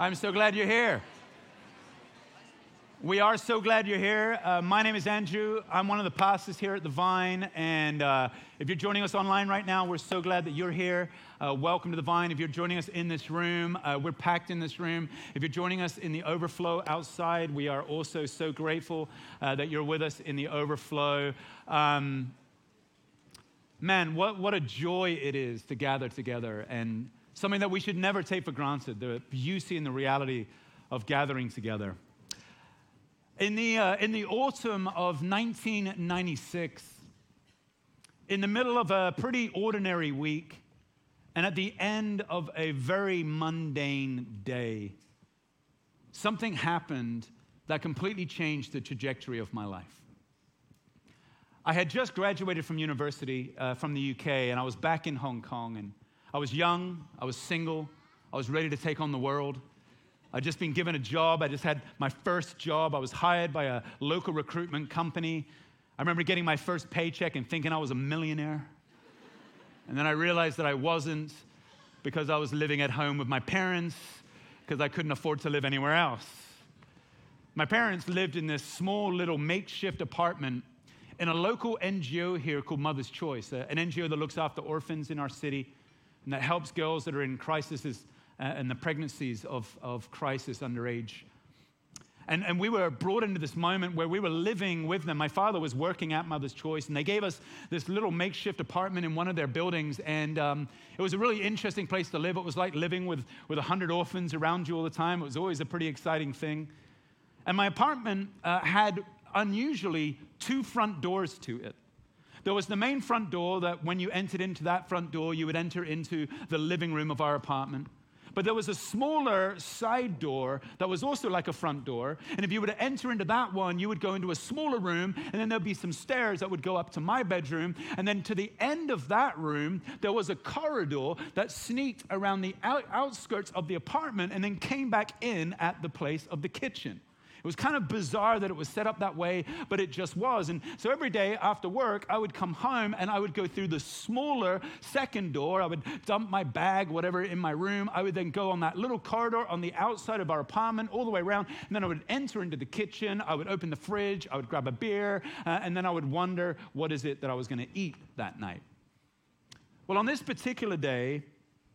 I'm so glad you're here. We are so glad you're here. Uh, my name is Andrew. I'm one of the pastors here at the Vine. And uh, if you're joining us online right now, we're so glad that you're here. Uh, welcome to the Vine. If you're joining us in this room, uh, we're packed in this room. If you're joining us in the overflow outside, we are also so grateful uh, that you're with us in the overflow. Um, man, what, what a joy it is to gather together and something that we should never take for granted the beauty and the reality of gathering together. In the, uh, in the autumn of 1996, in the middle of a pretty ordinary week, and at the end of a very mundane day, something happened that completely changed the trajectory of my life. I had just graduated from university uh, from the UK, and I was back in Hong Kong. And I was young, I was single, I was ready to take on the world. I'd just been given a job. I just had my first job. I was hired by a local recruitment company. I remember getting my first paycheck and thinking I was a millionaire. And then I realized that I wasn't because I was living at home with my parents because I couldn't afford to live anywhere else. My parents lived in this small little makeshift apartment in a local NGO here called Mother's Choice, an NGO that looks after orphans in our city and that helps girls that are in crises uh, and the pregnancies of, of crisis underage. And, and we were brought into this moment where we were living with them. My father was working at Mother's Choice, and they gave us this little makeshift apartment in one of their buildings. And um, it was a really interesting place to live. It was like living with, with 100 orphans around you all the time. It was always a pretty exciting thing. And my apartment uh, had unusually two front doors to it. There was the main front door that when you entered into that front door, you would enter into the living room of our apartment. But there was a smaller side door that was also like a front door. And if you were to enter into that one, you would go into a smaller room, and then there'd be some stairs that would go up to my bedroom. And then to the end of that room, there was a corridor that sneaked around the out- outskirts of the apartment and then came back in at the place of the kitchen. It was kind of bizarre that it was set up that way, but it just was. And so every day after work, I would come home and I would go through the smaller second door. I would dump my bag, whatever, in my room. I would then go on that little corridor on the outside of our apartment, all the way around. And then I would enter into the kitchen. I would open the fridge. I would grab a beer. Uh, and then I would wonder, what is it that I was going to eat that night? Well, on this particular day,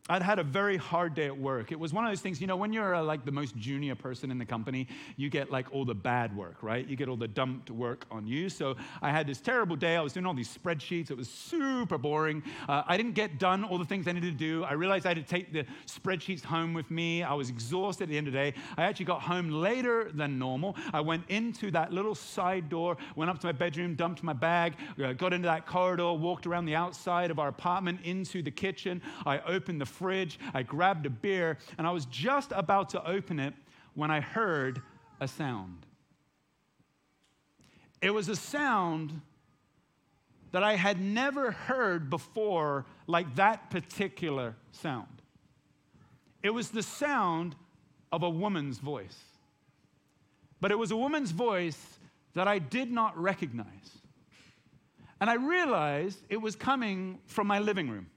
I'd had a very hard day at work. It was one of those things, you know, when you're uh, like the most junior person in the company, you get like all the bad work, right? You get all the dumped work on you. So I had this terrible day. I was doing all these spreadsheets. It was super boring. Uh, I didn't get done all the things I needed to do. I realized I had to take the spreadsheets home with me. I was exhausted at the end of the day. I actually got home later than normal. I went into that little side door, went up to my bedroom, dumped my bag, uh, got into that corridor, walked around the outside of our apartment into the kitchen. I opened the fridge, I grabbed a beer, and I was just about to open it when I heard a sound. It was a sound that I had never heard before, like that particular sound. It was the sound of a woman's voice. But it was a woman's voice that I did not recognize. And I realized it was coming from my living room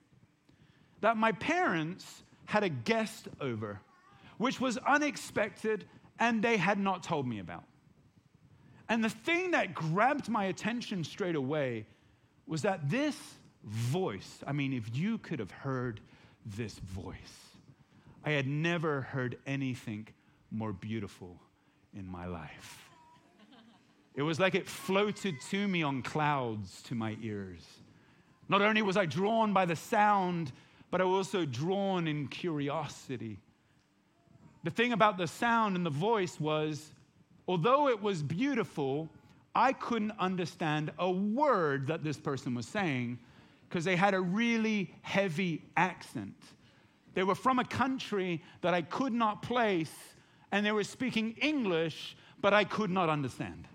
that my parents had a guest over, which was unexpected and they had not told me about. And the thing that grabbed my attention straight away was that this voice, I mean, if you could have heard this voice, I had never heard anything more beautiful in my life. It was like it floated to me on clouds to my ears. Not only was I drawn by the sound but I was also drawn in curiosity. The thing about the sound and the voice was, although it was beautiful, I couldn't understand a word that this person was saying because they had a really heavy accent. They were from a country that I could not place, and they were speaking English, but I could not understand.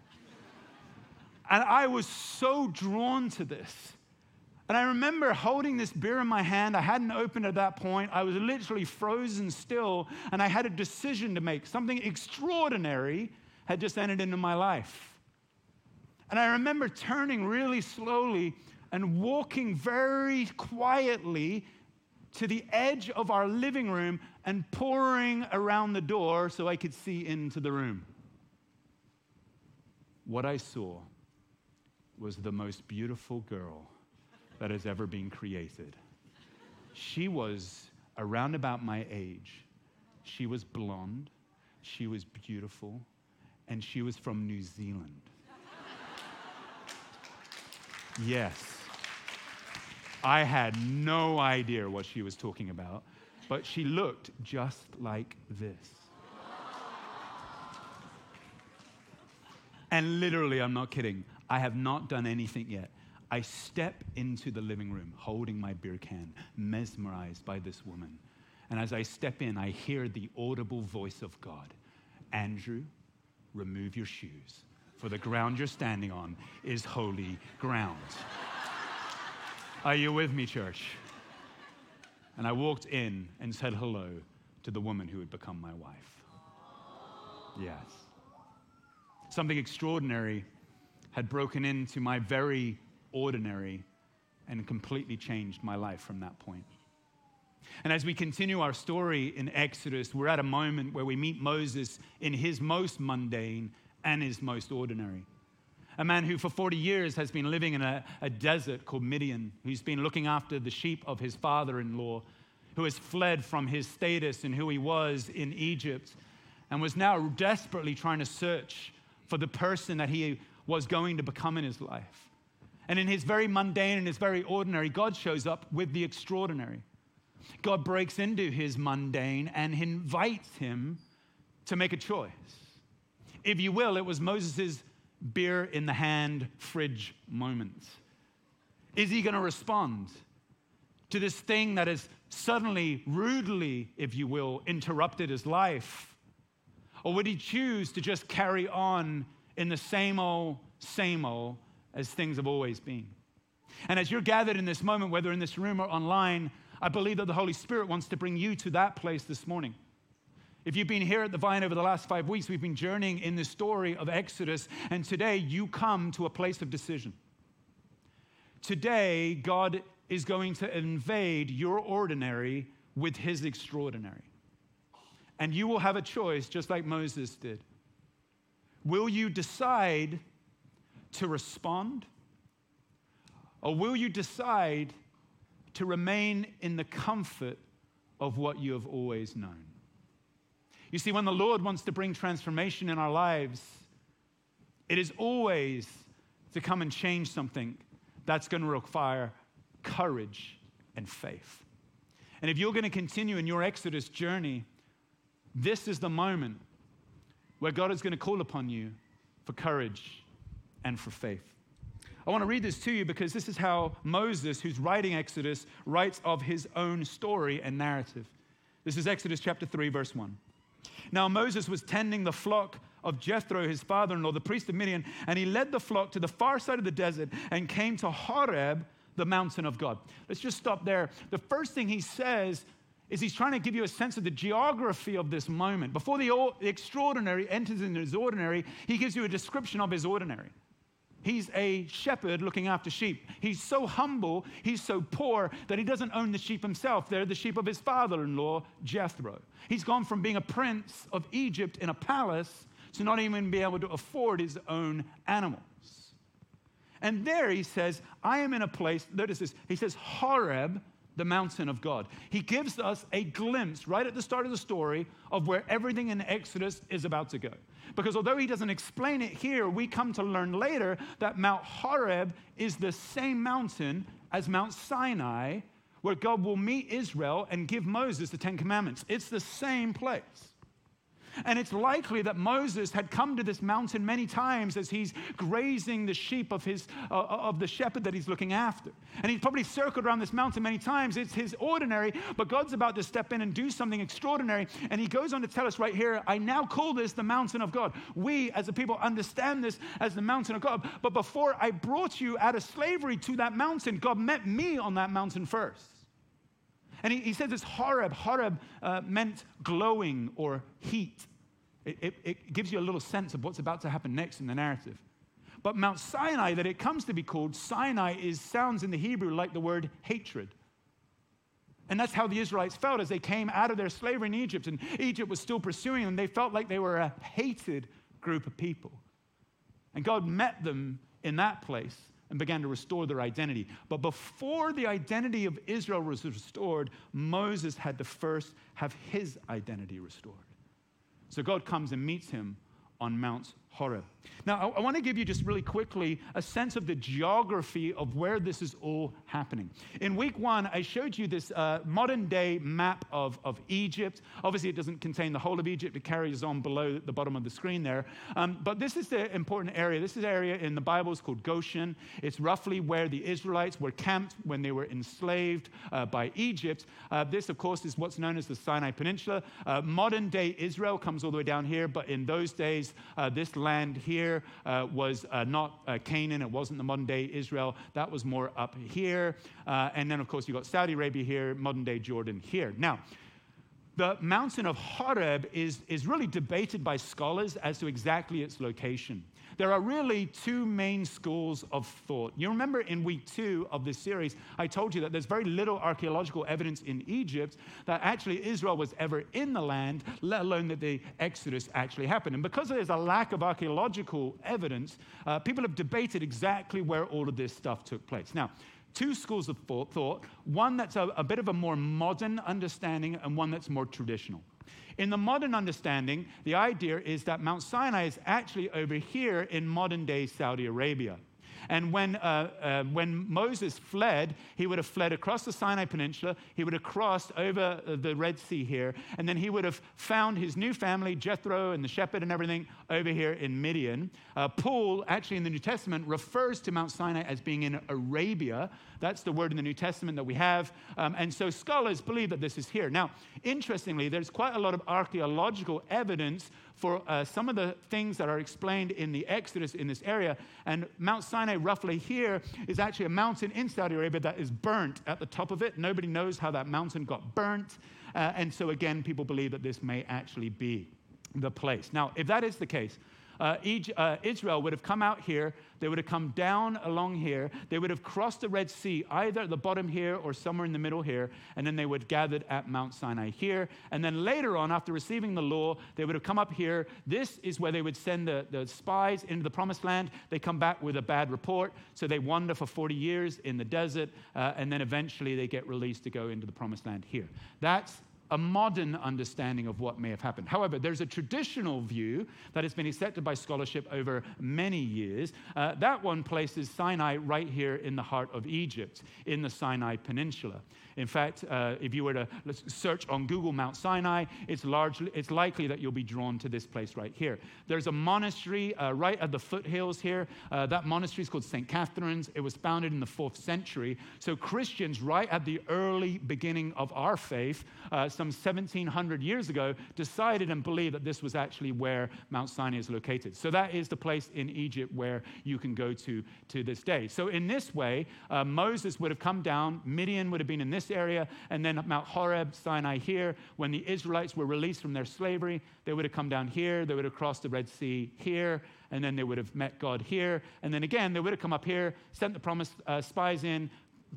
and I was so drawn to this and I remember holding this beer in my hand. I hadn't opened at that point. I was literally frozen still, and I had a decision to make. Something extraordinary had just entered into my life. And I remember turning really slowly and walking very quietly to the edge of our living room and pouring around the door so I could see into the room. What I saw was the most beautiful girl that has ever been created. She was around about my age. She was blonde, she was beautiful, and she was from New Zealand. yes. I had no idea what she was talking about, but she looked just like this. And literally, I'm not kidding, I have not done anything yet. I step into the living room holding my beer can, mesmerized by this woman. And as I step in, I hear the audible voice of God Andrew, remove your shoes, for the ground you're standing on is holy ground. Are you with me, church? And I walked in and said hello to the woman who had become my wife. Yes. Something extraordinary had broken into my very ordinary and completely changed my life from that point. And as we continue our story in Exodus, we're at a moment where we meet Moses in his most mundane and his most ordinary a man who for 40 years has been living in a, a desert called Midian, who's been looking after the sheep of his father in law, who has fled from his status and who he was in Egypt, and was now desperately trying to search for the person that he was going to become in his life. And in his very mundane and his very ordinary, God shows up with the extraordinary. God breaks into his mundane and invites him to make a choice. If you will, it was Moses' beer in the hand fridge moment? Is he going to respond to this thing that has suddenly, rudely, if you will, interrupted his life? Or would he choose to just carry on in the same old, same old as things have always been? And as you're gathered in this moment, whether in this room or online, I believe that the Holy Spirit wants to bring you to that place this morning. If you've been here at the Vine over the last five weeks, we've been journeying in the story of Exodus, and today you come to a place of decision. Today, God is going to invade your ordinary with his extraordinary. And you will have a choice, just like Moses did. Will you decide to respond? Or will you decide to remain in the comfort of what you have always known? You see, when the Lord wants to bring transformation in our lives, it is always to come and change something that's going to require courage and faith. And if you're going to continue in your Exodus journey, this is the moment where God is going to call upon you for courage and for faith. I want to read this to you because this is how Moses, who's writing Exodus, writes of his own story and narrative. This is Exodus chapter 3, verse 1. Now Moses was tending the flock of Jethro, his father in law, the priest of Midian, and he led the flock to the far side of the desert and came to Horeb, the mountain of God. Let's just stop there. The first thing he says is he's trying to give you a sense of the geography of this moment. Before the extraordinary enters into his ordinary, he gives you a description of his ordinary. He's a shepherd looking after sheep. He's so humble, he's so poor that he doesn't own the sheep himself. They're the sheep of his father in law, Jethro. He's gone from being a prince of Egypt in a palace to not even be able to afford his own animals. And there he says, I am in a place, notice this, he says, Horeb, the mountain of God. He gives us a glimpse right at the start of the story of where everything in Exodus is about to go. Because although he doesn't explain it here, we come to learn later that Mount Horeb is the same mountain as Mount Sinai, where God will meet Israel and give Moses the Ten Commandments. It's the same place. And it's likely that Moses had come to this mountain many times as he's grazing the sheep of, his, uh, uh, of the shepherd that he's looking after. And he's probably circled around this mountain many times. It's his ordinary, but God's about to step in and do something extraordinary. And he goes on to tell us right here I now call this the mountain of God. We, as a people, understand this as the mountain of God. But before I brought you out of slavery to that mountain, God met me on that mountain first. And he, he says it's Horeb. Horeb uh, meant glowing or heat. It, it, it gives you a little sense of what's about to happen next in the narrative. But Mount Sinai, that it comes to be called, Sinai is, sounds in the Hebrew like the word hatred. And that's how the Israelites felt as they came out of their slavery in Egypt, and Egypt was still pursuing them. They felt like they were a hated group of people. And God met them in that place and began to restore their identity. But before the identity of Israel was restored, Moses had to first have his identity restored. So God comes and meets him on Mount Horeb. Now, I, I want to give you just really quickly a sense of the geography of where this is all happening. In week one, I showed you this uh, modern day map of, of Egypt. Obviously, it doesn't contain the whole of Egypt, it carries on below the bottom of the screen there. Um, but this is the important area. This is an area in the Bible is called Goshen. It's roughly where the Israelites were camped when they were enslaved uh, by Egypt. Uh, this, of course, is what's known as the Sinai Peninsula. Uh, modern day Israel comes all the way down here, but in those days, uh, this land here uh, was uh, not uh, Canaan, it wasn't the modern day Israel, that was more up here. Uh, and then, of course, you've got Saudi Arabia here, modern day Jordan here. Now, the mountain of Horeb is, is really debated by scholars as to exactly its location. There are really two main schools of thought. You remember in week two of this series, I told you that there's very little archaeological evidence in Egypt that actually Israel was ever in the land, let alone that the Exodus actually happened. And because there's a lack of archaeological evidence, uh, people have debated exactly where all of this stuff took place. Now, two schools of thought one that's a, a, bit of a more modern understanding and one that's more traditional. In the modern understanding, the idea is that Mount Sinai is actually over here in modern day Saudi Arabia. And when, uh, uh, when Moses fled, he would have fled across the Sinai Peninsula. He would have crossed over uh, the Red Sea here. And then he would have found his new family, Jethro and the shepherd and everything, over here in Midian. Uh, Paul, actually in the New Testament, refers to Mount Sinai as being in Arabia. That's the word in the New Testament that we have. Um, and so scholars believe that this is here. Now, interestingly, there's quite a lot of archaeological evidence for uh, some of the things that are explained in the Exodus in this area. And Mount Sinai, roughly here, is actually a mountain in Saudi Arabia that is burnt at the top of it. Nobody knows how that mountain got burnt. Uh, and so, again, people believe that this may actually be the place. Now, if that is the case, uh, uh, Israel would have come out here, they would have come down along here, they would have crossed the Red Sea, either at the bottom here or somewhere in the middle here, and then they would have gathered at Mount Sinai here. And then later on, after receiving the law, they would have come up here. This is where they would send the, the spies into the promised land. They come back with a bad report, so they wander for 40 years in the desert, uh, and then eventually they get released to go into the promised land here. That's a modern understanding of what may have happened. However, there's a traditional view that has been accepted by scholarship over many years. Uh, that one places Sinai right here in the heart of Egypt, in the Sinai Peninsula. In fact, uh, if you were to search on Google Mount Sinai, it's, largely, it's likely that you'll be drawn to this place right here. There's a monastery uh, right at the foothills here. Uh, that monastery is called St. Catherine's. It was founded in the fourth century. So, Christians, right at the early beginning of our faith, uh, some 1700 years ago, decided and believed that this was actually where Mount Sinai is located. So, that is the place in Egypt where you can go to to this day. So, in this way, uh, Moses would have come down, Midian would have been in this area, and then Mount Horeb, Sinai here. When the Israelites were released from their slavery, they would have come down here, they would have crossed the Red Sea here, and then they would have met God here. And then again, they would have come up here, sent the promised uh, spies in,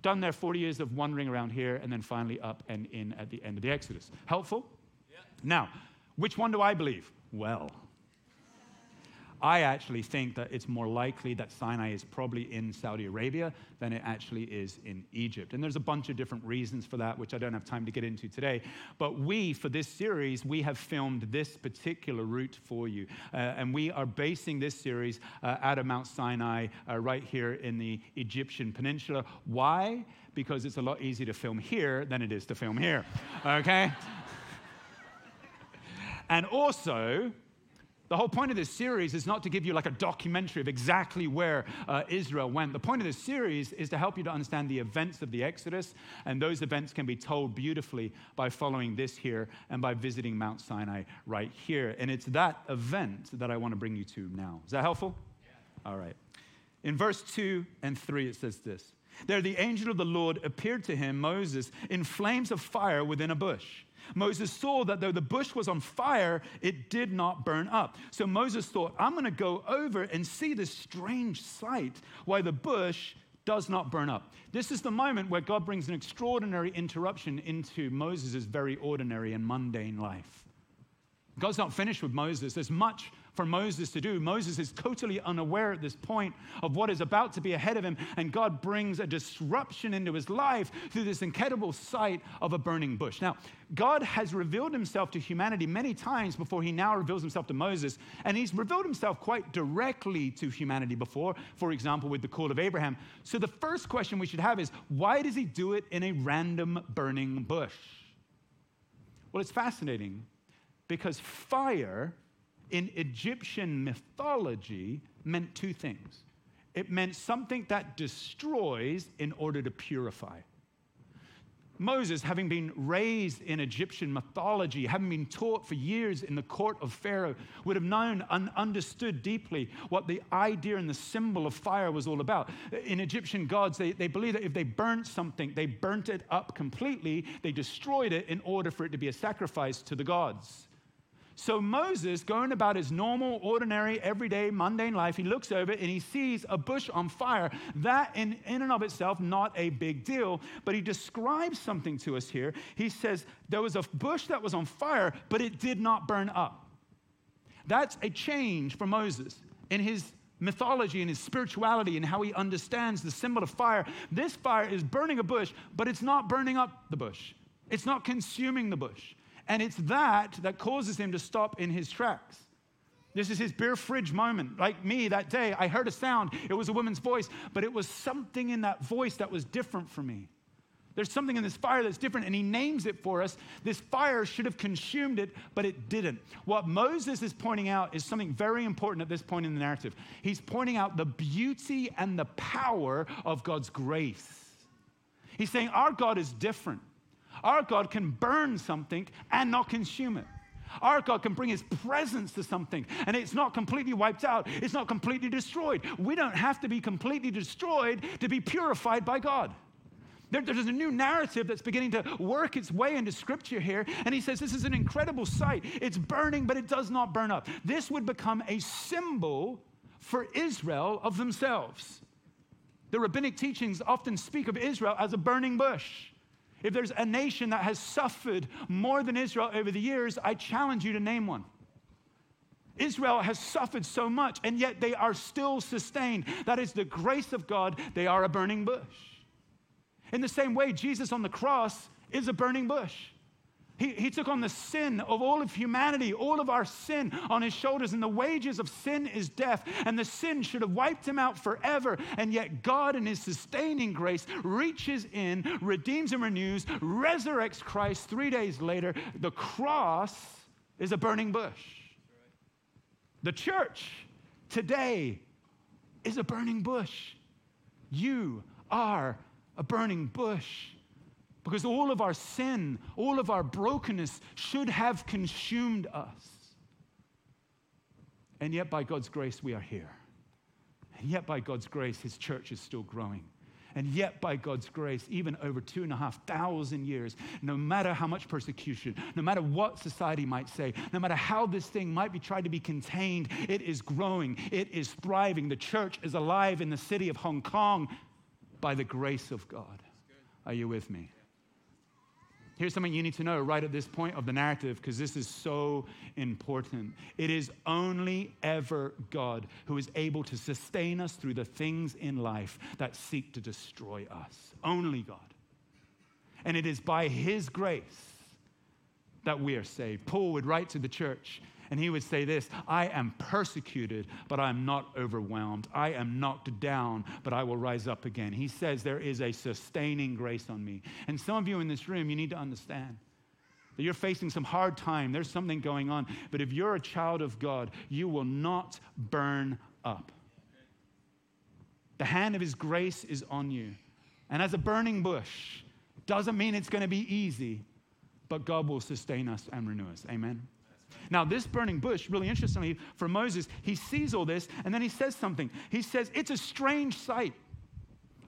done their 40 years of wandering around here, and then finally up and in at the end of the Exodus. Helpful? Yeah. Now, which one do I believe? Well, I actually think that it's more likely that Sinai is probably in Saudi Arabia than it actually is in Egypt. And there's a bunch of different reasons for that, which I don't have time to get into today. But we, for this series, we have filmed this particular route for you. Uh, and we are basing this series uh, out of Mount Sinai, uh, right here in the Egyptian peninsula. Why? Because it's a lot easier to film here than it is to film here. Okay? and also, the whole point of this series is not to give you like a documentary of exactly where uh, Israel went. The point of this series is to help you to understand the events of the Exodus, and those events can be told beautifully by following this here and by visiting Mount Sinai right here. And it's that event that I want to bring you to now. Is that helpful? Yeah. All right. In verse 2 and 3, it says this There the angel of the Lord appeared to him, Moses, in flames of fire within a bush. Moses saw that though the bush was on fire, it did not burn up. So Moses thought, I'm going to go over and see this strange sight why the bush does not burn up. This is the moment where God brings an extraordinary interruption into Moses' very ordinary and mundane life. God's not finished with Moses. There's much for Moses to do. Moses is totally unaware at this point of what is about to be ahead of him, and God brings a disruption into his life through this incredible sight of a burning bush. Now, God has revealed himself to humanity many times before he now reveals himself to Moses, and he's revealed himself quite directly to humanity before, for example, with the call of Abraham. So the first question we should have is why does he do it in a random burning bush? Well, it's fascinating because fire in Egyptian mythology meant two things it meant something that destroys in order to purify. Moses, having been raised in Egyptian mythology, having been taught for years in the court of Pharaoh, would have known and understood deeply what the idea and the symbol of fire was all about. In Egyptian gods, they, they believed that if they burnt something, they burnt it up completely, they destroyed it in order for it to be a sacrifice to the gods. So Moses, going about his normal, ordinary, everyday, mundane life, he looks over and he sees a bush on fire. That, in, in and of itself, not a big deal. But he describes something to us here. He says, There was a bush that was on fire, but it did not burn up. That's a change for Moses in his mythology and his spirituality and how he understands the symbol of fire. This fire is burning a bush, but it's not burning up the bush, it's not consuming the bush. And it's that that causes him to stop in his tracks. This is his beer fridge moment. Like me that day, I heard a sound. It was a woman's voice, but it was something in that voice that was different for me. There's something in this fire that's different, and he names it for us. This fire should have consumed it, but it didn't. What Moses is pointing out is something very important at this point in the narrative. He's pointing out the beauty and the power of God's grace. He's saying, Our God is different. Our God can burn something and not consume it. Our God can bring his presence to something and it's not completely wiped out, it's not completely destroyed. We don't have to be completely destroyed to be purified by God. There, there's a new narrative that's beginning to work its way into scripture here. And he says, This is an incredible sight. It's burning, but it does not burn up. This would become a symbol for Israel of themselves. The rabbinic teachings often speak of Israel as a burning bush. If there's a nation that has suffered more than Israel over the years, I challenge you to name one. Israel has suffered so much, and yet they are still sustained. That is the grace of God. They are a burning bush. In the same way, Jesus on the cross is a burning bush. He, he took on the sin of all of humanity, all of our sin on his shoulders, and the wages of sin is death. And the sin should have wiped him out forever. And yet, God, in his sustaining grace, reaches in, redeems and renews, resurrects Christ three days later. The cross is a burning bush. The church today is a burning bush. You are a burning bush. Because all of our sin, all of our brokenness should have consumed us. And yet, by God's grace, we are here. And yet, by God's grace, His church is still growing. And yet, by God's grace, even over two and a half thousand years, no matter how much persecution, no matter what society might say, no matter how this thing might be tried to be contained, it is growing, it is thriving. The church is alive in the city of Hong Kong by the grace of God. Are you with me? Here's something you need to know right at this point of the narrative because this is so important. It is only ever God who is able to sustain us through the things in life that seek to destroy us. Only God. And it is by His grace that we are saved. Paul would write to the church and he would say this I am persecuted, but I am not overwhelmed. I am knocked down, but I will rise up again. He says there is a sustaining grace on me. And some of you in this room, you need to understand that you're facing some hard time. There's something going on. But if you're a child of God, you will not burn up. The hand of His grace is on you. And as a burning bush, doesn't mean it's going to be easy, but God will sustain us and renew us. Amen. Now, this burning bush, really interestingly, for Moses, he sees all this and then he says something. He says, It's a strange sight.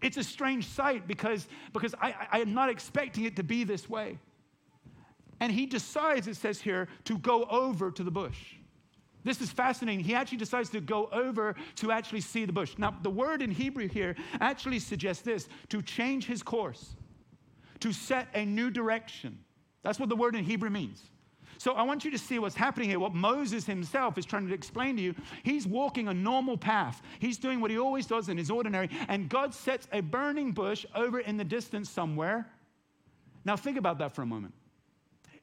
It's a strange sight because, because I, I am not expecting it to be this way. And he decides, it says here, to go over to the bush. This is fascinating. He actually decides to go over to actually see the bush. Now, the word in Hebrew here actually suggests this to change his course, to set a new direction. That's what the word in Hebrew means. So I want you to see what's happening here, what Moses himself is trying to explain to you. He's walking a normal path. He's doing what he always does in his ordinary, and God sets a burning bush over in the distance somewhere. Now think about that for a moment.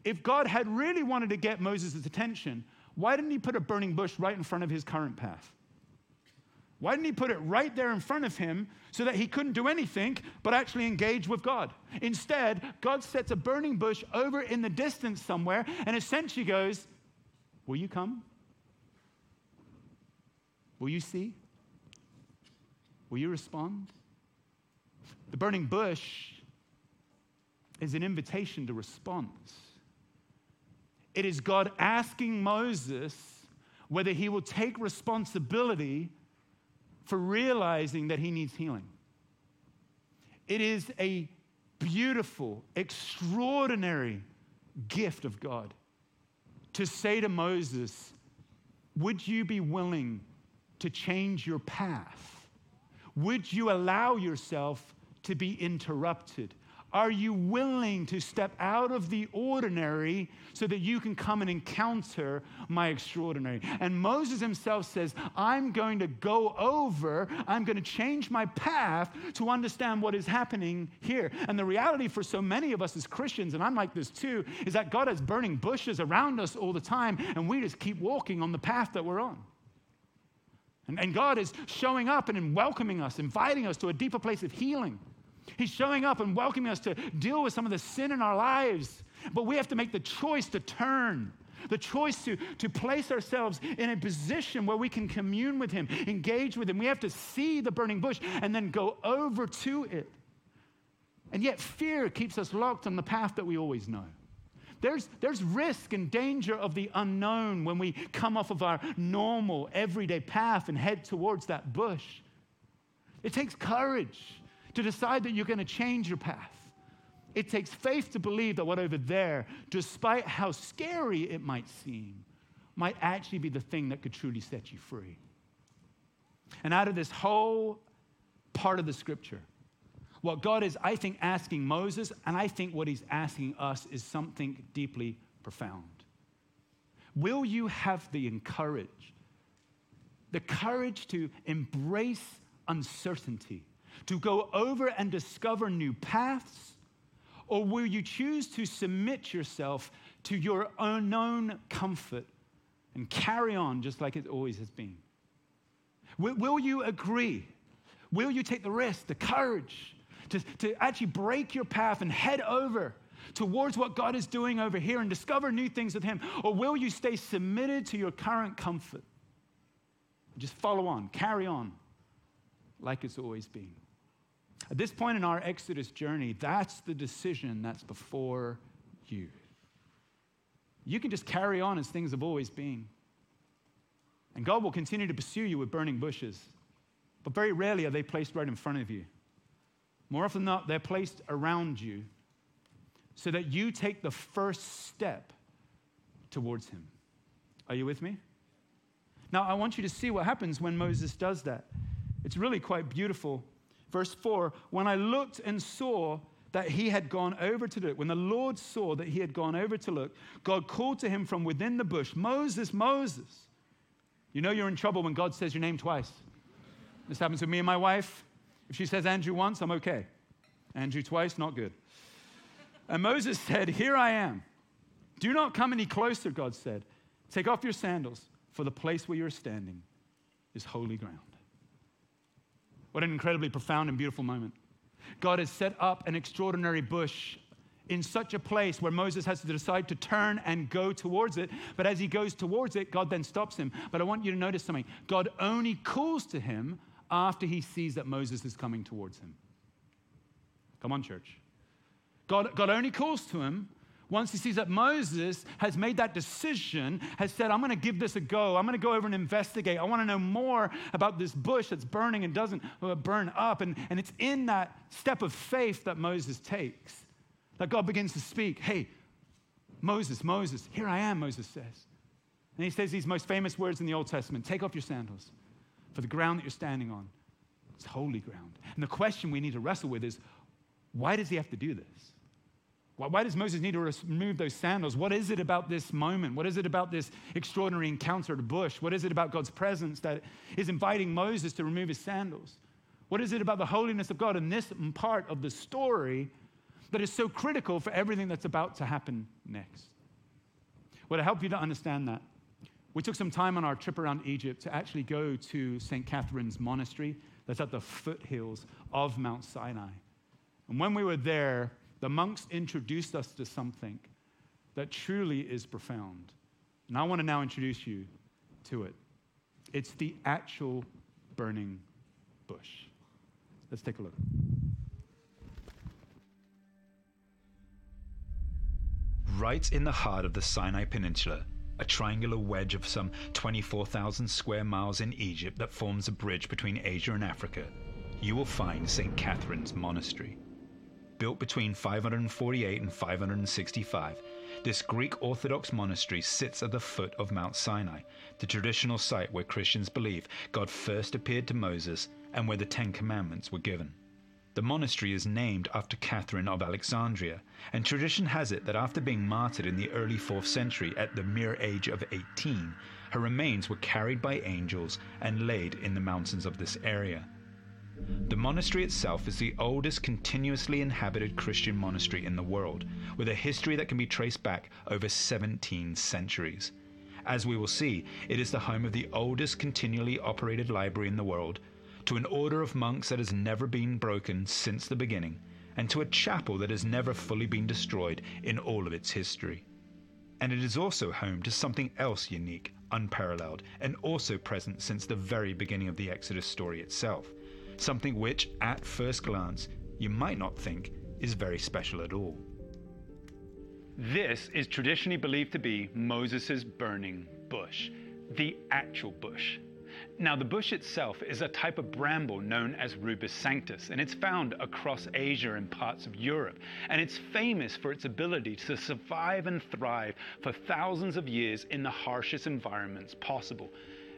If God had really wanted to get Moses' attention, why didn't he put a burning bush right in front of his current path? Why didn't he put it right there in front of him so that he couldn't do anything but actually engage with God? Instead, God sets a burning bush over in the distance somewhere and essentially goes, Will you come? Will you see? Will you respond? The burning bush is an invitation to response. It is God asking Moses whether he will take responsibility for realizing that he needs healing. It is a beautiful, extraordinary gift of God to say to Moses, Would you be willing to change your path? Would you allow yourself to be interrupted? Are you willing to step out of the ordinary so that you can come and encounter my extraordinary? And Moses himself says, I'm going to go over, I'm going to change my path to understand what is happening here. And the reality for so many of us as Christians, and I'm like this too, is that God has burning bushes around us all the time, and we just keep walking on the path that we're on. And, and God is showing up and welcoming us, inviting us to a deeper place of healing. He's showing up and welcoming us to deal with some of the sin in our lives. But we have to make the choice to turn, the choice to, to place ourselves in a position where we can commune with Him, engage with Him. We have to see the burning bush and then go over to it. And yet, fear keeps us locked on the path that we always know. There's, there's risk and danger of the unknown when we come off of our normal, everyday path and head towards that bush. It takes courage to decide that you're going to change your path. It takes faith to believe that what over there, despite how scary it might seem, might actually be the thing that could truly set you free. And out of this whole part of the scripture, what God is, I think, asking Moses, and I think what he's asking us is something deeply profound. Will you have the courage, the courage to embrace uncertainty? To go over and discover new paths? Or will you choose to submit yourself to your unknown comfort and carry on just like it always has been? Will, you agree? Will you take the risk, the courage to, to actually break your path and head over towards what God is doing over here and discover new things with Him? Or will you stay submitted to your current comfort? Just follow on, carry on like it's always been. At this point in our Exodus journey, that's the decision that's before you. You can just carry on as things have always been. And God will continue to pursue you with burning bushes. But very rarely are they placed right in front of you. More often than not, they're placed around you so that you take the first step towards Him. Are you with me? Now, I want you to see what happens when Moses does that. It's really quite beautiful Verse 4 When I looked and saw that he had gone over to look, when the Lord saw that he had gone over to look, God called to him from within the bush, Moses, Moses. You know you're in trouble when God says your name twice. This happens with me and my wife. If she says Andrew once, I'm okay. Andrew twice, not good. And Moses said, Here I am. Do not come any closer, God said. Take off your sandals, for the place where you're standing is holy ground. What an incredibly profound and beautiful moment. God has set up an extraordinary bush in such a place where Moses has to decide to turn and go towards it. But as he goes towards it, God then stops him. But I want you to notice something God only calls to him after he sees that Moses is coming towards him. Come on, church. God, God only calls to him once he sees that Moses has made that decision, has said, I'm going to give this a go. I'm going to go over and investigate. I want to know more about this bush that's burning and doesn't uh, burn up. And, and it's in that step of faith that Moses takes that God begins to speak. Hey, Moses, Moses, here I am, Moses says. And he says these most famous words in the Old Testament Take off your sandals, for the ground that you're standing on is holy ground. And the question we need to wrestle with is why does he have to do this? Why, does Moses need to remove those sandals? What is it about this moment? What is it about this extraordinary encounter at bush? What is it about God's presence that is inviting Moses to remove his sandals? What is it about the holiness of God in this part of the story that is so critical for everything that's about to happen next? Well, to help you to understand that, we took some time on our trip around Egypt to actually go to St. Catherine's Monastery that's at the foothills of Mount Sinai. And when we were there, the monks introduced us to something that truly is profound. And I want to now introduce you to it. It's the actual burning bush. Let's take a look. Right in the heart of the Sinai Peninsula, a triangular wedge of some 24,000 square miles in Egypt that forms a bridge between Asia and Africa, you will find St. Catherine's Monastery. Built between 548 and 565, this Greek Orthodox monastery sits at the foot of Mount Sinai, the traditional site where Christians believe God first appeared to Moses and where the Ten Commandments were given. The monastery is named after Catherine of Alexandria, and tradition has it that after being martyred in the early 4th century at the mere age of 18, her remains were carried by angels and laid in the mountains of this area. The monastery itself is the oldest continuously inhabited Christian monastery in the world, with a history that can be traced back over 17 centuries. As we will see, it is the home of the oldest continually operated library in the world, to an order of monks that has never been broken since the beginning, and to a chapel that has never fully been destroyed in all of its history. And it is also home to something else unique, unparalleled, and also present since the very beginning of the Exodus story itself. Something which, at first glance, you might not think is very special at all. This is traditionally believed to be Moses' burning bush, the actual bush. Now, the bush itself is a type of bramble known as Rubus sanctus, and it's found across Asia and parts of Europe. And it's famous for its ability to survive and thrive for thousands of years in the harshest environments possible.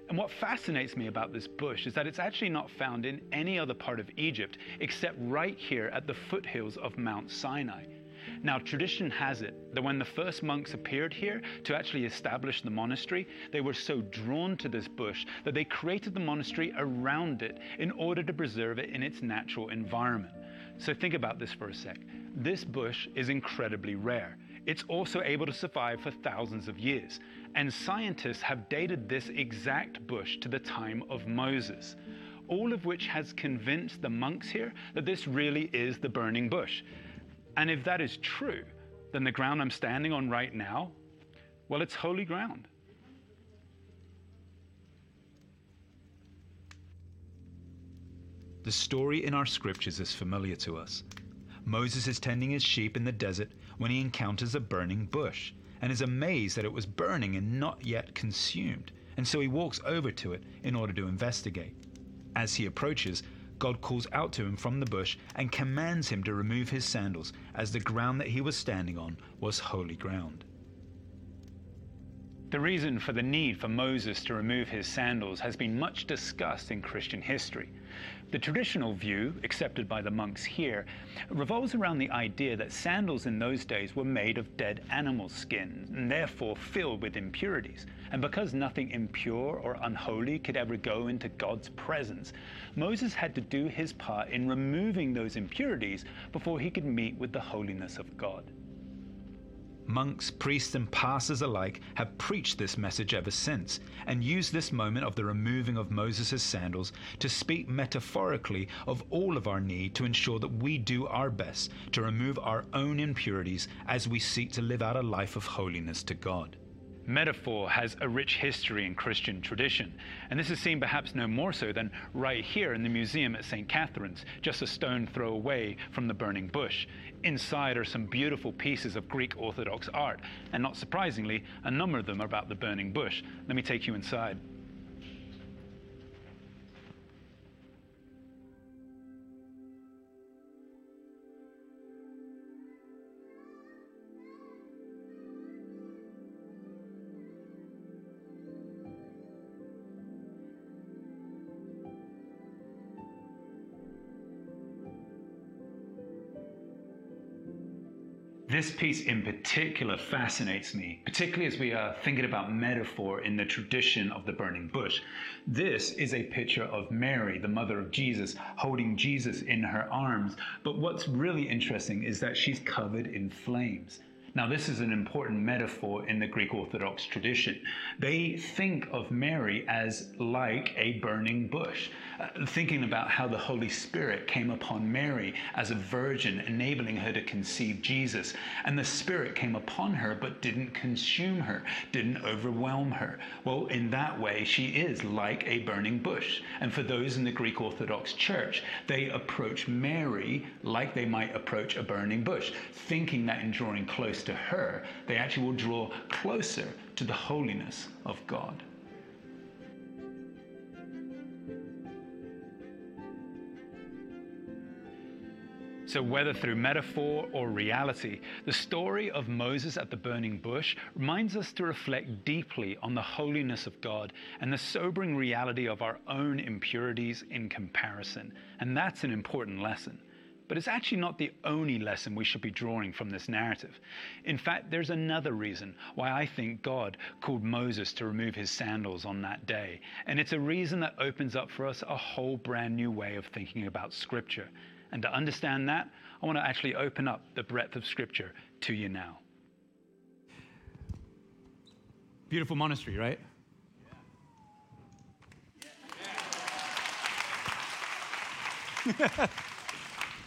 And what fascinates me about this bush is that it's actually not found in any other part of Egypt except right here at the foothills of Mount Sinai. Now, tradition has it that when the first monks appeared here to actually establish the monastery, they were so drawn to this bush that they created the monastery around it in order to preserve it in its natural environment. So, think about this for a sec. This bush is incredibly rare. It's also able to survive for thousands of years, and scientists have dated this exact bush to the time of Moses all of which has convinced the monks here that this really is the burning bush. And if that is true, then the ground I'm standing on right now, well, it's holy ground. The story in our scriptures is familiar to us. Moses is tending his sheep in the desert when he encounters a burning bush and is amazed that it was burning and not yet consumed, and so he walks over to it in order to investigate. As he approaches, God calls out to him from the bush and commands him to remove his sandals, as the ground that he was standing on was holy ground. The reason for the need for Moses to remove his sandals has been much discussed in Christian history. The traditional view, accepted by the monks here, revolves around the idea that sandals in those days were made of dead animal skin and therefore filled with impurities. And because nothing impure or unholy could ever go into God's presence, Moses had to do his part in removing those impurities before he could meet with the holiness of God. Monks, priests, and pastors alike have preached this message ever since and used this moment of the removing of Moses' sandals to speak metaphorically of all of our need to ensure that we do our best to remove our own impurities as we seek to live out a life of holiness to God. Metaphor has a rich history in Christian tradition, and this is seen perhaps no more so than right here in the museum at St. Catherine's, just a stone throw away from the burning bush. Inside are some beautiful pieces of Greek Orthodox art, and not surprisingly, a number of them are about the burning bush. Let me take you inside. This piece in particular fascinates me, particularly as we are thinking about metaphor in the tradition of the burning bush. This is a picture of Mary, the mother of Jesus, holding Jesus in her arms. But what's really interesting is that she's covered in flames. Now, this is an important metaphor in the Greek Orthodox tradition. They think of Mary as like a burning bush, uh, thinking about how the Holy Spirit came upon Mary as a virgin, enabling her to conceive Jesus. And the Spirit came upon her but didn't consume her, didn't overwhelm her. Well, in that way, she is like a burning bush. And for those in the Greek Orthodox Church, they approach Mary like they might approach a burning bush, thinking that in drawing close to her, they actually will draw closer to the holiness of God. So, whether through metaphor or reality, the story of Moses at the burning bush reminds us to reflect deeply on the holiness of God and the sobering reality of our own impurities in comparison. And that's an important lesson. But it's actually not the only lesson we should be drawing from this narrative. In fact, there's another reason why I think God called Moses to remove his sandals on that day. And it's a reason that opens up for us a whole brand new way of thinking about Scripture. And to understand that, I want to actually open up the breadth of Scripture to you now. Beautiful monastery, right? Yeah.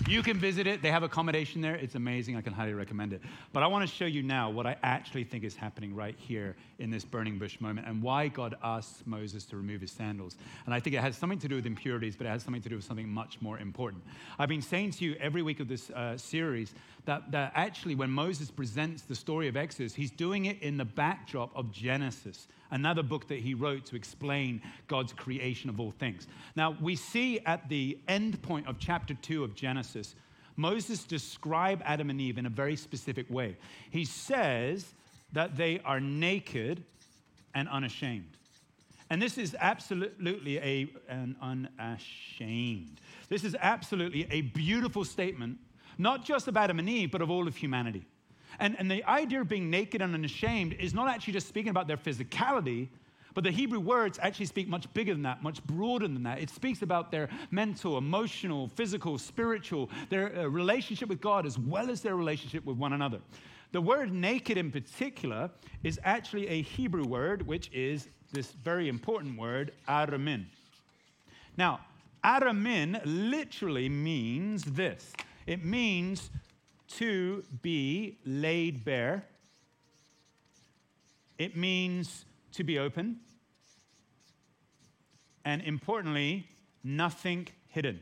You can visit it. They have accommodation there. It's amazing. I can highly recommend it. But I want to show you now what I actually think is happening right here in this burning bush moment and why God asks Moses to remove his sandals. And I think it has something to do with impurities, but it has something to do with something much more important. I've been saying to you every week of this uh, series that, that actually, when Moses presents the story of Exodus, he's doing it in the backdrop of Genesis another book that he wrote to explain God's creation of all things. Now, we see at the end point of chapter 2 of Genesis, Moses describe Adam and Eve in a very specific way. He says that they are naked and unashamed. And this is absolutely a, an unashamed. This is absolutely a beautiful statement, not just of Adam and Eve, but of all of humanity. And, and the idea of being naked and unashamed is not actually just speaking about their physicality, but the Hebrew words actually speak much bigger than that, much broader than that. It speaks about their mental, emotional, physical, spiritual, their uh, relationship with God, as well as their relationship with one another. The word naked in particular is actually a Hebrew word, which is this very important word, aramin. Now, aramin literally means this it means to be laid bare. It means to be open. And importantly, nothing hidden.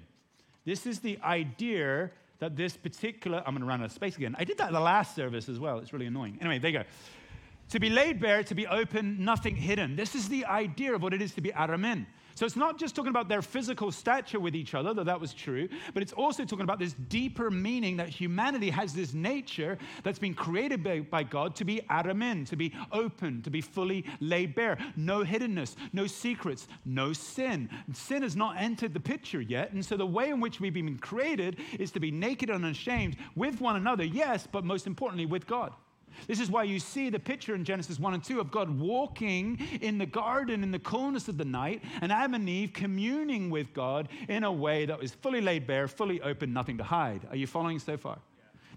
This is the idea that this particular, I'm going to run out of space again. I did that in the last service as well. It's really annoying. Anyway, there you go. To be laid bare, to be open, nothing hidden. This is the idea of what it is to be aramin. So it's not just talking about their physical stature with each other, though that was true, but it's also talking about this deeper meaning that humanity has this nature that's been created by, by God to be aramin, to be open, to be fully laid bare. No hiddenness, no secrets, no sin. Sin has not entered the picture yet. And so the way in which we've been created is to be naked and unashamed with one another, yes, but most importantly with God. This is why you see the picture in Genesis 1 and 2 of God walking in the garden in the coolness of the night and Adam and Eve communing with God in a way that was fully laid bare, fully open, nothing to hide. Are you following so far?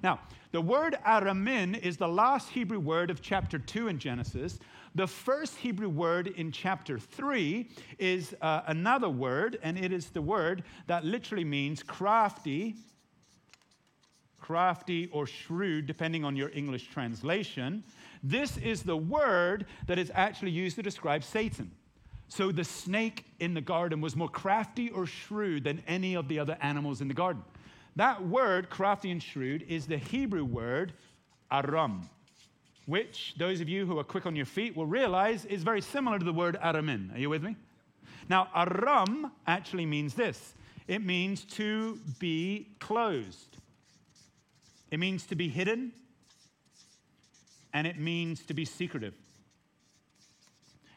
Now, the word aramin is the last Hebrew word of chapter 2 in Genesis. The first Hebrew word in chapter 3 is uh, another word, and it is the word that literally means crafty crafty, or shrewd, depending on your English translation. This is the word that is actually used to describe Satan. So the snake in the garden was more crafty or shrewd than any of the other animals in the garden. That word, crafty and shrewd, is the Hebrew word aram, which those of you who are quick on your feet will realize is very similar to the word aramin. Are you with me? Now, aram actually means this it means to be closed. It means to be hidden, and it means to be secretive.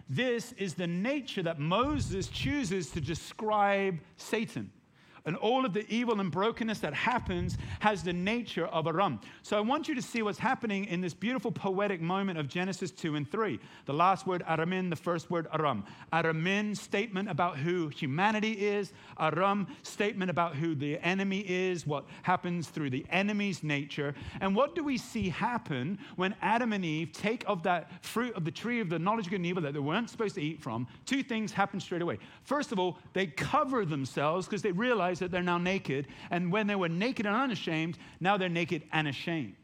This is the nature that Moses chooses to describe Satan. And all of the evil and brokenness that happens has the nature of Aram. So I want you to see what's happening in this beautiful poetic moment of Genesis 2 and 3. The last word, Aramin, the first word, Aram. Aramin, statement about who humanity is. Aram, statement about who the enemy is, what happens through the enemy's nature. And what do we see happen when Adam and Eve take of that fruit of the tree of the knowledge of good and evil that they weren't supposed to eat from? Two things happen straight away. First of all, they cover themselves because they realize that they're now naked. And when they were naked and unashamed, now they're naked and ashamed.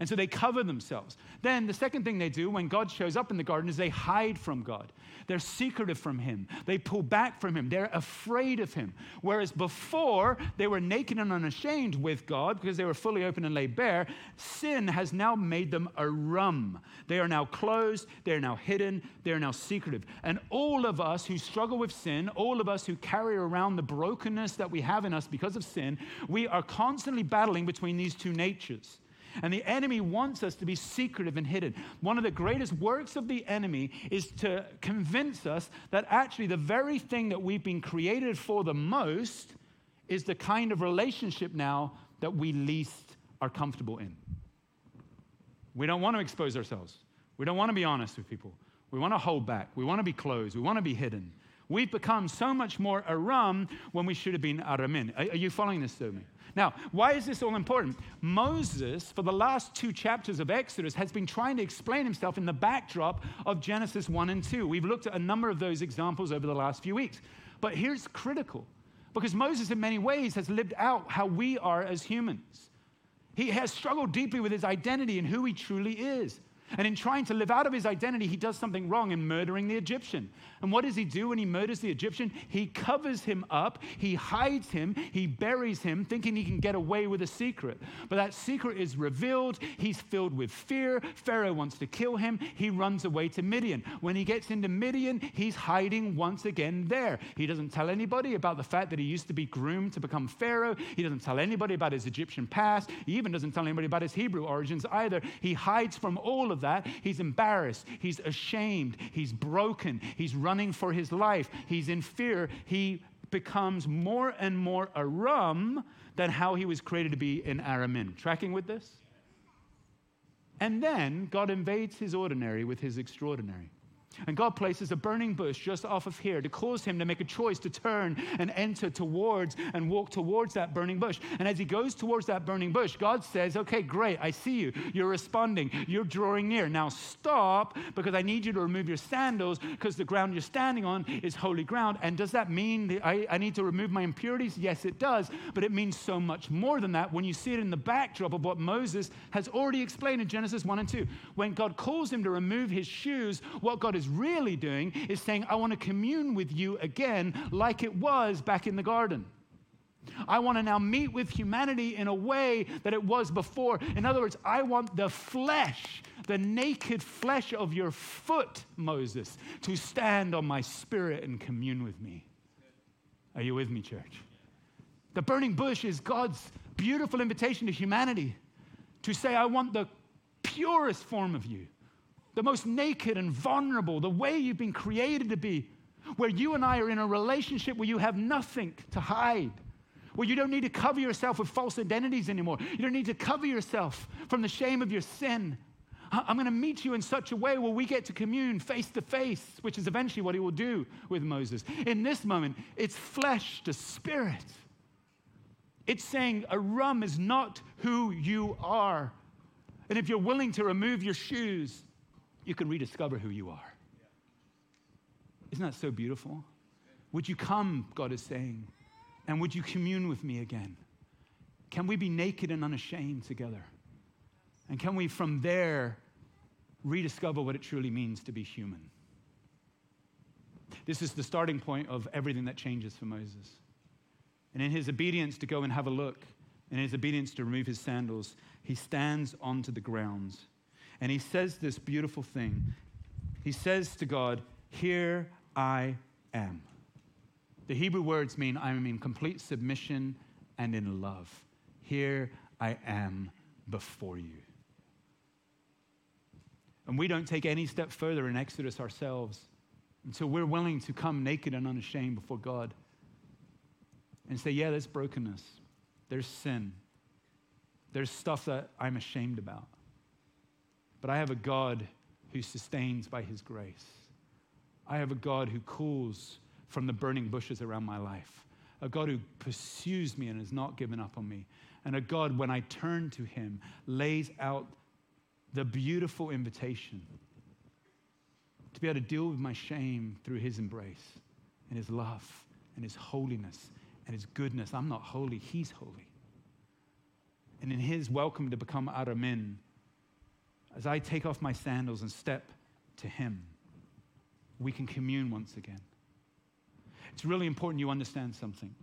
And so they cover themselves. Then the second thing they do when God shows up in the garden is they hide from God. They're secretive from Him. They pull back from Him. They're afraid of Him. Whereas before they were naked and unashamed with God because they were fully open and laid bare, sin has now made them Aram. They are now closed. They are now hidden. They are now secretive. And all of us who struggle with sin, all of us who carry around the brokenness that we have in us because of sin, we are constantly battling between these two natures. And the enemy wants us to be secretive and hidden. One of the greatest works of the enemy is to convince us that actually the very thing that we've been created for the most is the kind of relationship now that we least are comfortable in. We don't want to expose ourselves. We don't want to be honest with people. We want to hold back. We want to be closed. We want to be hidden. We've become so much more Aram when we should have been Aramin. Are, are you following this me? Now, why is this all important? Moses, for the last two chapters of Exodus, has been trying to explain himself in the backdrop of Genesis 1 and 2. We've looked at a number of those examples over the last few weeks. But here's critical because Moses, in many ways, has lived out how we are as humans. He has struggled deeply with his identity and who he truly is. And in trying to live out of his identity, he does something wrong in murdering the Egyptian. And what does he do when he murders the Egyptian? He covers him up, he hides him, he buries him, thinking he can get away with a secret. But that secret is revealed. He's filled with fear. Pharaoh wants to kill him. He runs away to Midian. When he gets into Midian, he's hiding once again there. He doesn't tell anybody about the fact that he used to be groomed to become Pharaoh. He doesn't tell anybody about his Egyptian past. He even doesn't tell anybody about his Hebrew origins either. He hides from all of that. He's embarrassed. He's ashamed. He's broken. He's running for his life. He's in fear. He becomes more and more Aram than how he was created to be in Aramin. Tracking with this? And then God invades his ordinary with his extraordinary. And God places a burning bush just off of here to cause him to make a choice to turn and enter towards and walk towards that burning bush. And as he goes towards that burning bush, God says, Okay, great, I see you. You're responding. You're drawing near. Now stop because I need you to remove your sandals because the ground you're standing on is holy ground. And does that mean that I, I need to remove my impurities? Yes, it does. But it means so much more than that when you see it in the backdrop of what Moses has already explained in Genesis 1 and 2. When God calls him to remove his shoes, what God is is really doing is saying, I want to commune with you again like it was back in the garden. I want to now meet with humanity in a way that it was before. In other words, I want the flesh, the naked flesh of your foot, Moses, to stand on my spirit and commune with me. Are you with me, church? The burning bush is God's beautiful invitation to humanity to say, I want the purest form of you the most naked and vulnerable, the way you've been created to be, where you and I are in a relationship where you have nothing to hide, where you don't need to cover yourself with false identities anymore. You don't need to cover yourself from the shame of your sin. I'm going to meet you in such a way where we get to commune face to face, which is eventually what he will do with Moses. In this moment, it's flesh to spirit. It's saying a Aram is not who you are. And if you're willing to remove your shoes, you can rediscover who you are. Isn't that so beautiful? Would you come, God is saying, and would you commune with me again? Can we be naked and unashamed together? And can we from there rediscover what it truly means to be human? This is the starting point of everything that changes for Moses. And in his obedience to go and have a look, and in his obedience to remove his sandals, he stands onto the ground and he says this beautiful thing. He says to God, Here I am. The Hebrew words mean I'm in complete submission and in love. Here I am before you. And we don't take any step further in Exodus ourselves until we're willing to come naked and unashamed before God. and say, Yeah, there's brokenness, there's sin, there's stuff that I'm ashamed about. But I have a God who sustains by his grace. I have a God who cools from the burning bushes around my life, a God who pursues me and has not given up on me, and a God, when I turn to him, lays out the beautiful invitation to be able to deal with my shame through his embrace and his love and his holiness and his goodness. I'm not holy, he's holy. And in his welcome to become Aramin, as I take off my sandals and step to him, we can commune once again. It's really important you understand something.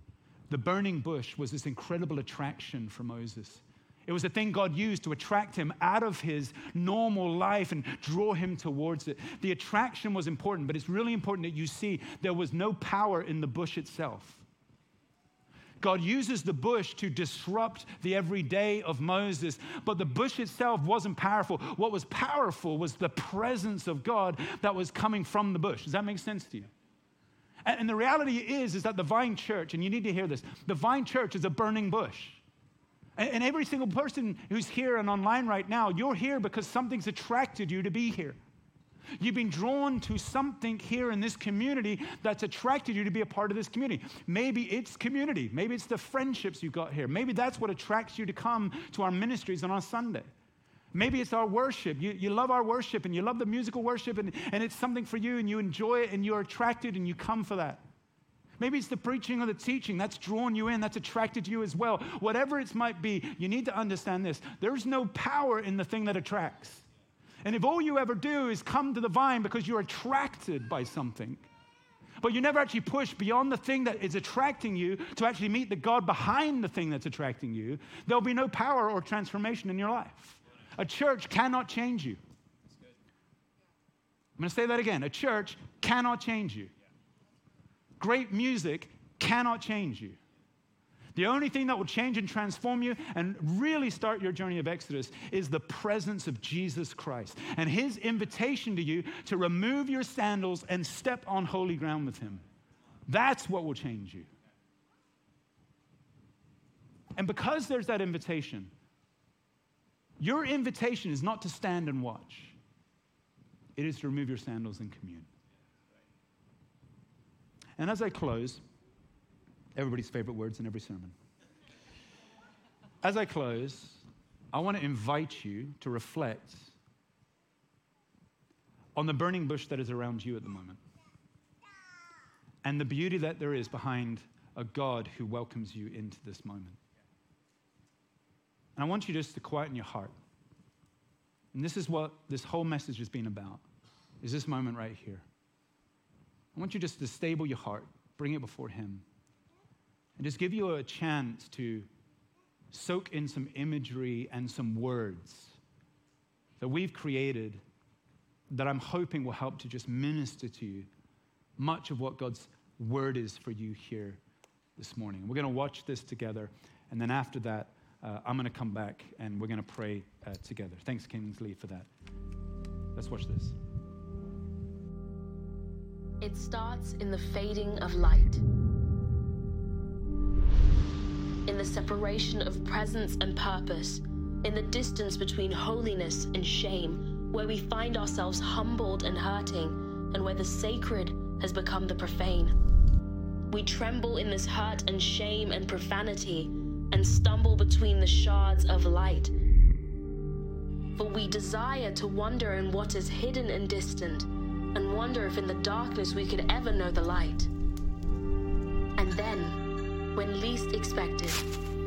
The burning bush was this incredible attraction for Moses. It was a thing God used to attract him out of his normal life and draw him towards it. The attraction was important, but it's really important that you see there was no power in the bush itself. God uses the bush to disrupt the everyday of Moses, but the bush itself wasn't powerful. What was powerful was the presence of God that was coming from the bush. Does that make sense to you? And, the reality is, is that the Vine Church, and you need to hear this, the Vine Church is a burning bush. And, every single person who's here and online right now, you're here because something's attracted you to be here. You've been drawn to something here in this community that's attracted you to be a part of this community. Maybe it's community. Maybe it's the friendships you've got here. Maybe that's what attracts you to come to our ministries on a Sunday. Maybe it's our worship. You, you love our worship and you love the musical worship, and, and it's something for you, and you enjoy it, and you're attracted, and you come for that. Maybe it's the preaching or the teaching that's drawn you in, that's attracted you as well. Whatever it might be, you need to understand this. There's no power in the thing that attracts. And if all you ever do is come to the vine because you're attracted by something, but you never actually push beyond the thing that is attracting you to actually meet the God behind the thing that's attracting you, there'll be no power or transformation in your life. A church cannot change you. I'm going to say that again. A church cannot change you. Great music cannot change you. The only thing that will change and transform you and really start your journey of Exodus is the presence of Jesus Christ and his invitation to you to remove your sandals and step on holy ground with him. That's what will change you. And because there's that invitation, your invitation is not to stand and watch, it is to remove your sandals and commune. And as I close, everybody's favorite words in every sermon. As I close, I want to invite you to reflect on the burning bush that is around you at the moment and the beauty that there is behind a God who welcomes you into this moment. And I want you just to quieten your heart. And this is what this whole message has been about, is this moment right here. I want you just to stable your heart, bring it before Him, and just give you a chance to soak in some imagery and some words that we've created that I'm hoping will help to just minister to you much of what God's word is for you here this morning. We're going to watch this together, and then after that, uh, I'm going to come back and we're going to pray uh, together. Thanks, Kingsley, for that. Let's watch this. It starts in the fading of light, the separation of presence and purpose, in the distance between holiness and shame, where we find ourselves humbled and hurting, and where the sacred has become the profane. We tremble in this hurt and shame and profanity and stumble between the shards of light. For we desire to wonder in what is hidden and distant, and wonder if in the darkness we could ever know the light. And then, when least expected,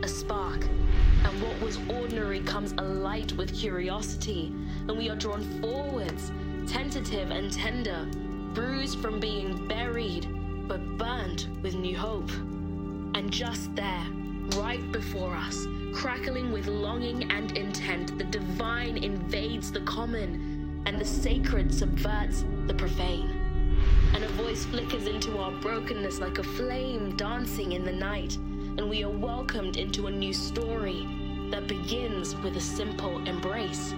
a spark, and what was ordinary comes alight with curiosity, and we are drawn forwards, tentative and tender, bruised from being buried, but burnt with new hope. And just there, right before us, crackling with longing and intent, the divine invades the common, and the sacred subverts the profane. And a voice flickers into our brokenness like a flame dancing in the night, and we are welcomed into a new story that begins with a simple embrace.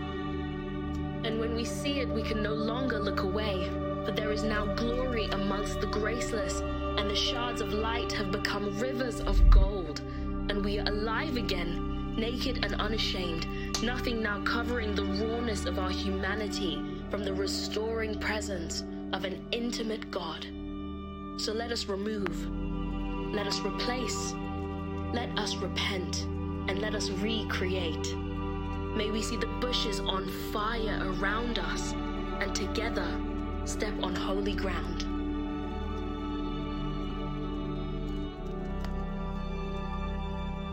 And when we see it, we can no longer look away. For there is now glory amongst the graceless, and the shards of light have become rivers of gold. And we are alive again, naked and unashamed, nothing now covering the rawness of our humanity from the restoring presence of an intimate God. So let us remove, let us replace, let us repent, and let us recreate. May we see the bushes on fire around us, and together step on holy ground.